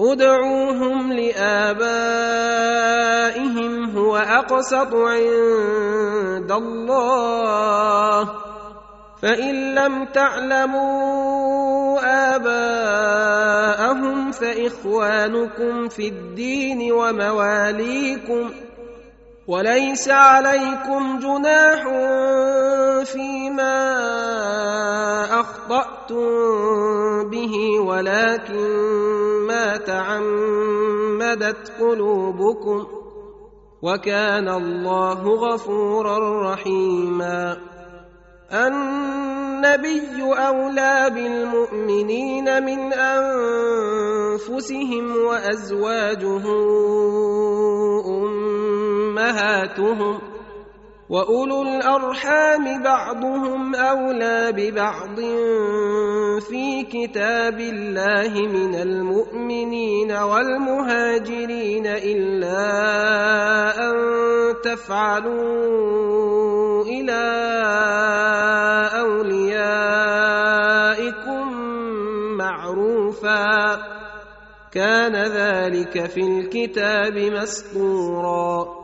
ادعوهم لآبائهم هو أقسط عند الله. فإن لم تعلموا آباءهم فإخوانكم في الدين ومواليكم. وليس عليكم جناح فيما أخطأتم به ولكن تعمدت قلوبكم وكان الله غفورا رحيما. النبي أولى بالمؤمنين من أنفسهم وأزواجه أمهاتهم وأولو الأرحام بعضهم أولى ببعض في كتاب الله من المؤمنين والمهاجرين إلا أن تفعلوا إلى أوليائكم معروفا. كان ذلك في الكتاب مسطورا.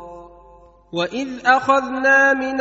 وإذ أخذنا من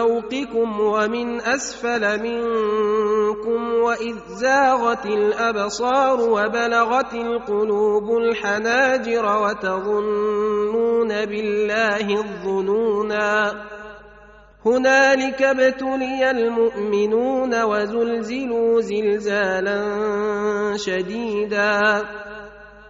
فوقكم ومن أسفل منكم وإذ زاغت الأبصار وبلغت القلوب الحناجر وتظنون بالله الظنونا هنالك ابتلي المؤمنون وزلزلوا زلزالا شديدا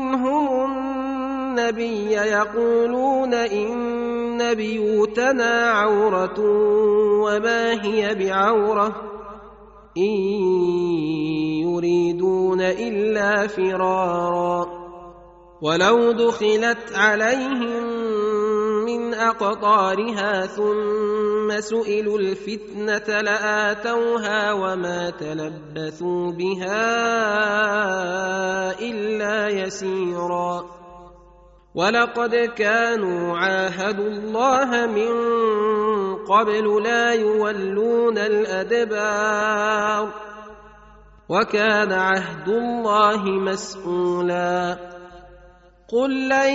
منهم النبي يقولون إن بيوتنا عورة وما هي بعورة إن يريدون إلا فرارا ولو دخلت عليهم من أقطارها ثم سئلوا الفتنة لآتوها وما تلبثوا بها إلا يسيرا. ولقد كانوا عاهدوا الله من قبل لا يولون الأدبار. وكان عهد الله مسؤولا. قل لن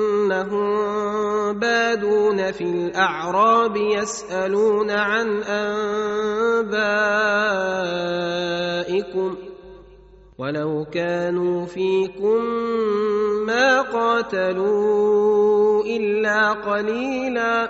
انهم بادون في الاعراب يسالون عن انبائكم ولو كانوا فيكم ما قاتلوا الا قليلا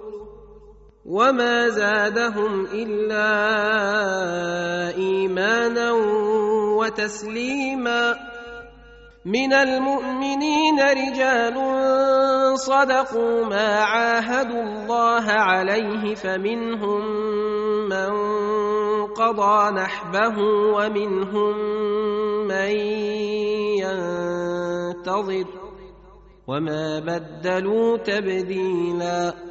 وما زادهم الا ايمانا وتسليما من المؤمنين رجال صدقوا ما عاهدوا الله عليه فمنهم من قضى نحبه ومنهم من ينتظر وما بدلوا تبديلا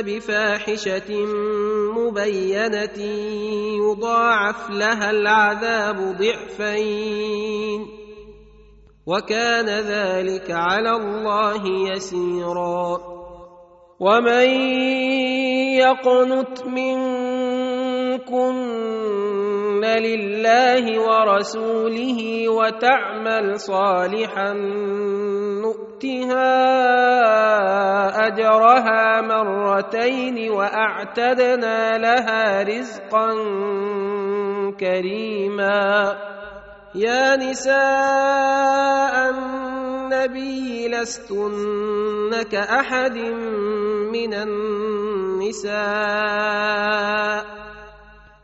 بفاحشة مبينة يضاعف لها العذاب ضعفين. وكان ذلك على الله يسيرا. ومن يقنت منكن لله ورسوله وتعمل صالحا نؤتها أجرها مرتين وأعتدنا لها رزقا كريما. يا نساء النبي لستن كأحد من النساء.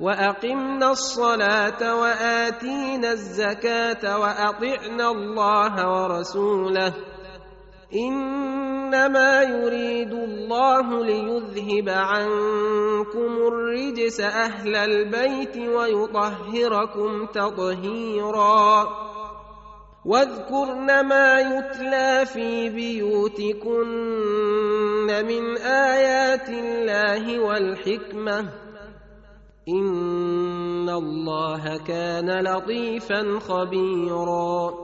واقمنا الصلاه واتينا الزكاه واطعنا الله ورسوله انما يريد الله ليذهب عنكم الرجس أهل البيت ويطهركم تطهيرا واذكرن ما يتلى في بيوتكن من ايات الله والحكمه ان الله كان لطيفا خبيرا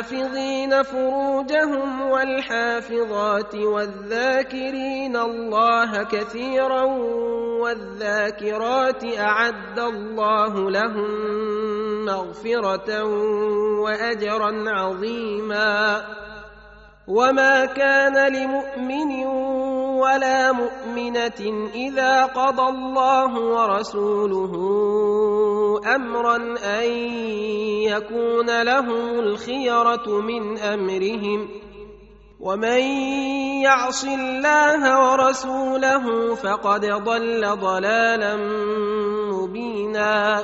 الحافظين فروجهم والحافظات والذاكرين الله كثيرا والذاكرات أعد الله لهم مغفرة وأجرا عظيما وما كان لمؤمن ولا مؤمنة إذا قضى الله ورسوله أمرا أن يكون لهم الخيرة من أمرهم. ومن يعص الله ورسوله فقد ضل ضلالا مبينا.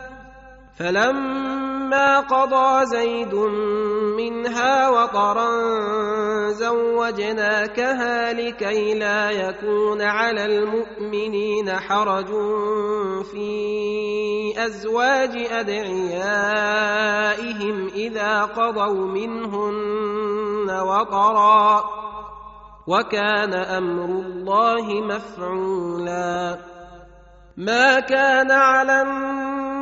فلما قضى زيد منها وطرا زوجناكها لكي لا يكون على المؤمنين حرج في أزواج أدعيائهم إذا قضوا منهن وطرا وكان أمر الله مفعولا. ما كان على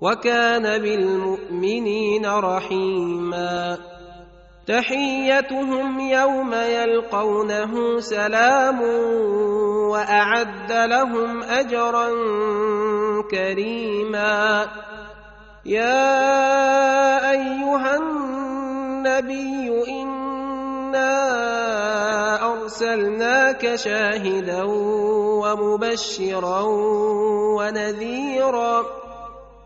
وكان بالمؤمنين رحيما. تحيتهم يوم يلقونه سلام وأعد لهم أجرا كريما. يا أيها النبي إنا أرسلناك شاهدا ومبشرا ونذيرا.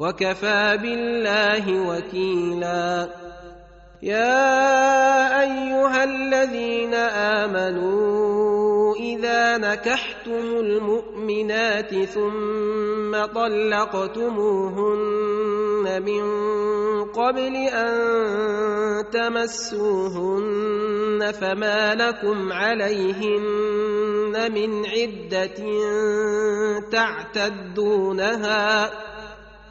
وكفى بالله وكيلا. يا أيها الذين آمنوا إذا نكحتم المؤمنات ثم طلقتموهن من قبل أن تمسوهن فما لكم عليهن من عدة تعتدونها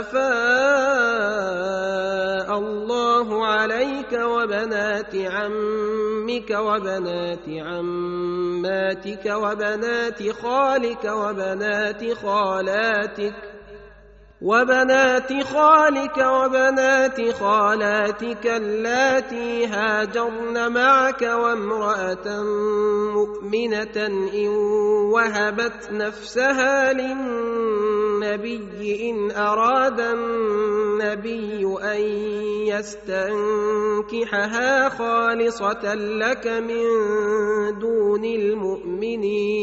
افاء الله عليك وبنات عمك وبنات عماتك وبنات خالك وبنات خالاتك وبنات خالك وبنات خالاتك اللاتي هاجرن معك وامرأة مؤمنة إن وهبت نفسها للنبي إن أراد النبي أن يستنكحها خالصة لك من دون المؤمنين.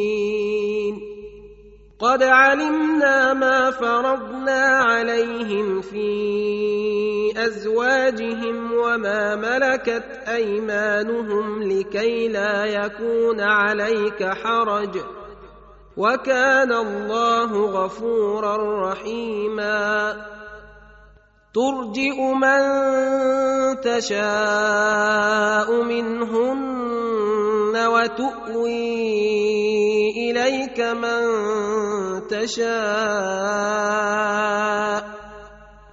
قد علمنا ما فرضنا عليهم في أزواجهم وما ملكت أيمانهم لكي لا يكون عليك حرج. وكان الله غفورا رحيما. ترجئ من تشاء منهن وتؤوي إليك من تشاء.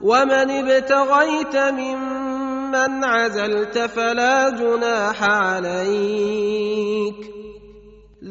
ومن ابتغيت ممن عزلت فلا جناح عليك.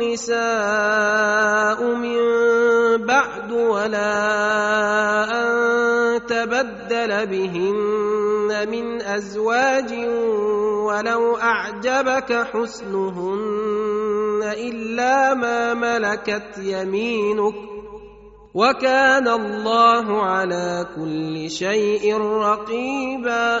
النساء من بعد ولا أن تبدل بهن من أزواج ولو أعجبك حسنهن إلا ما ملكت يمينك وكان الله على كل شيء رقيبا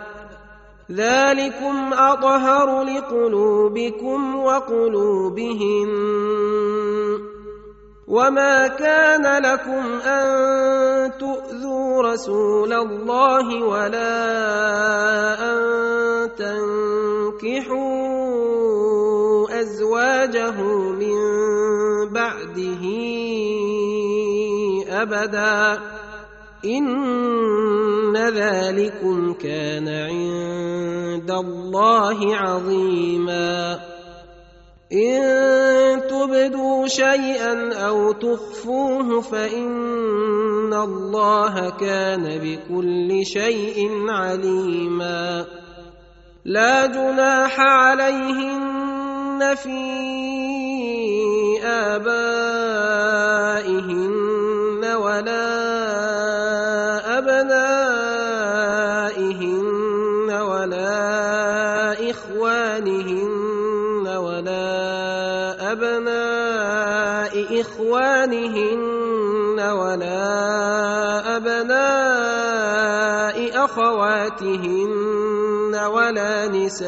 ذلكم أطهر لقلوبكم وقلوبهم وما كان لكم أن تؤذوا رسول الله ولا أن تنكحوا أزواجه من بعده أبدا إن ذلكم كان عند الله عظيما. إن تبدوا شيئا أو تخفوه فإن الله كان بكل شيء عليما. لا جناح عليهن في آبائهن ولا أخواتهن ولا نسائهن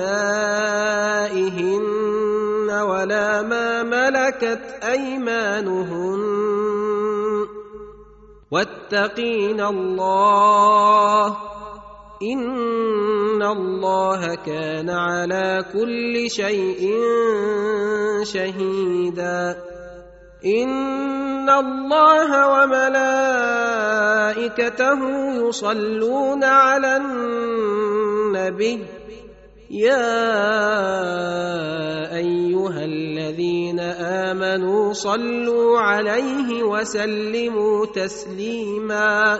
ولا ما ملكت أيمانهن. واتقين الله. إن الله كان على كل شيء شهيدا. ان الله وملائكته يصلون على النبي يا ايها الذين امنوا صلوا عليه وسلموا تسليما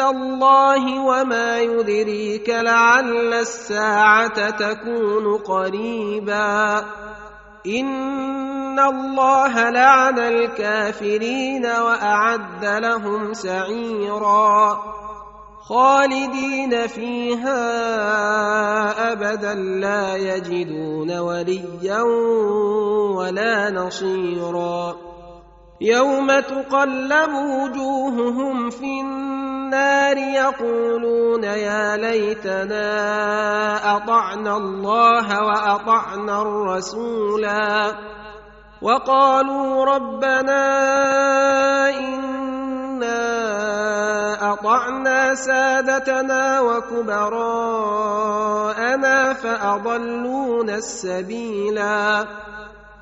الله وما يدريك لعل الساعة تكون قريبا. إن الله لعن الكافرين وأعد لهم سعيرا. خالدين فيها أبدا لا يجدون وليا ولا نصيرا. يوم تقلب وجوههم في النار يقولون يا ليتنا أطعنا الله وأطعنا الرسولا وقالوا ربنا إنا أطعنا سادتنا وكبراءنا فأضلونا السبيلا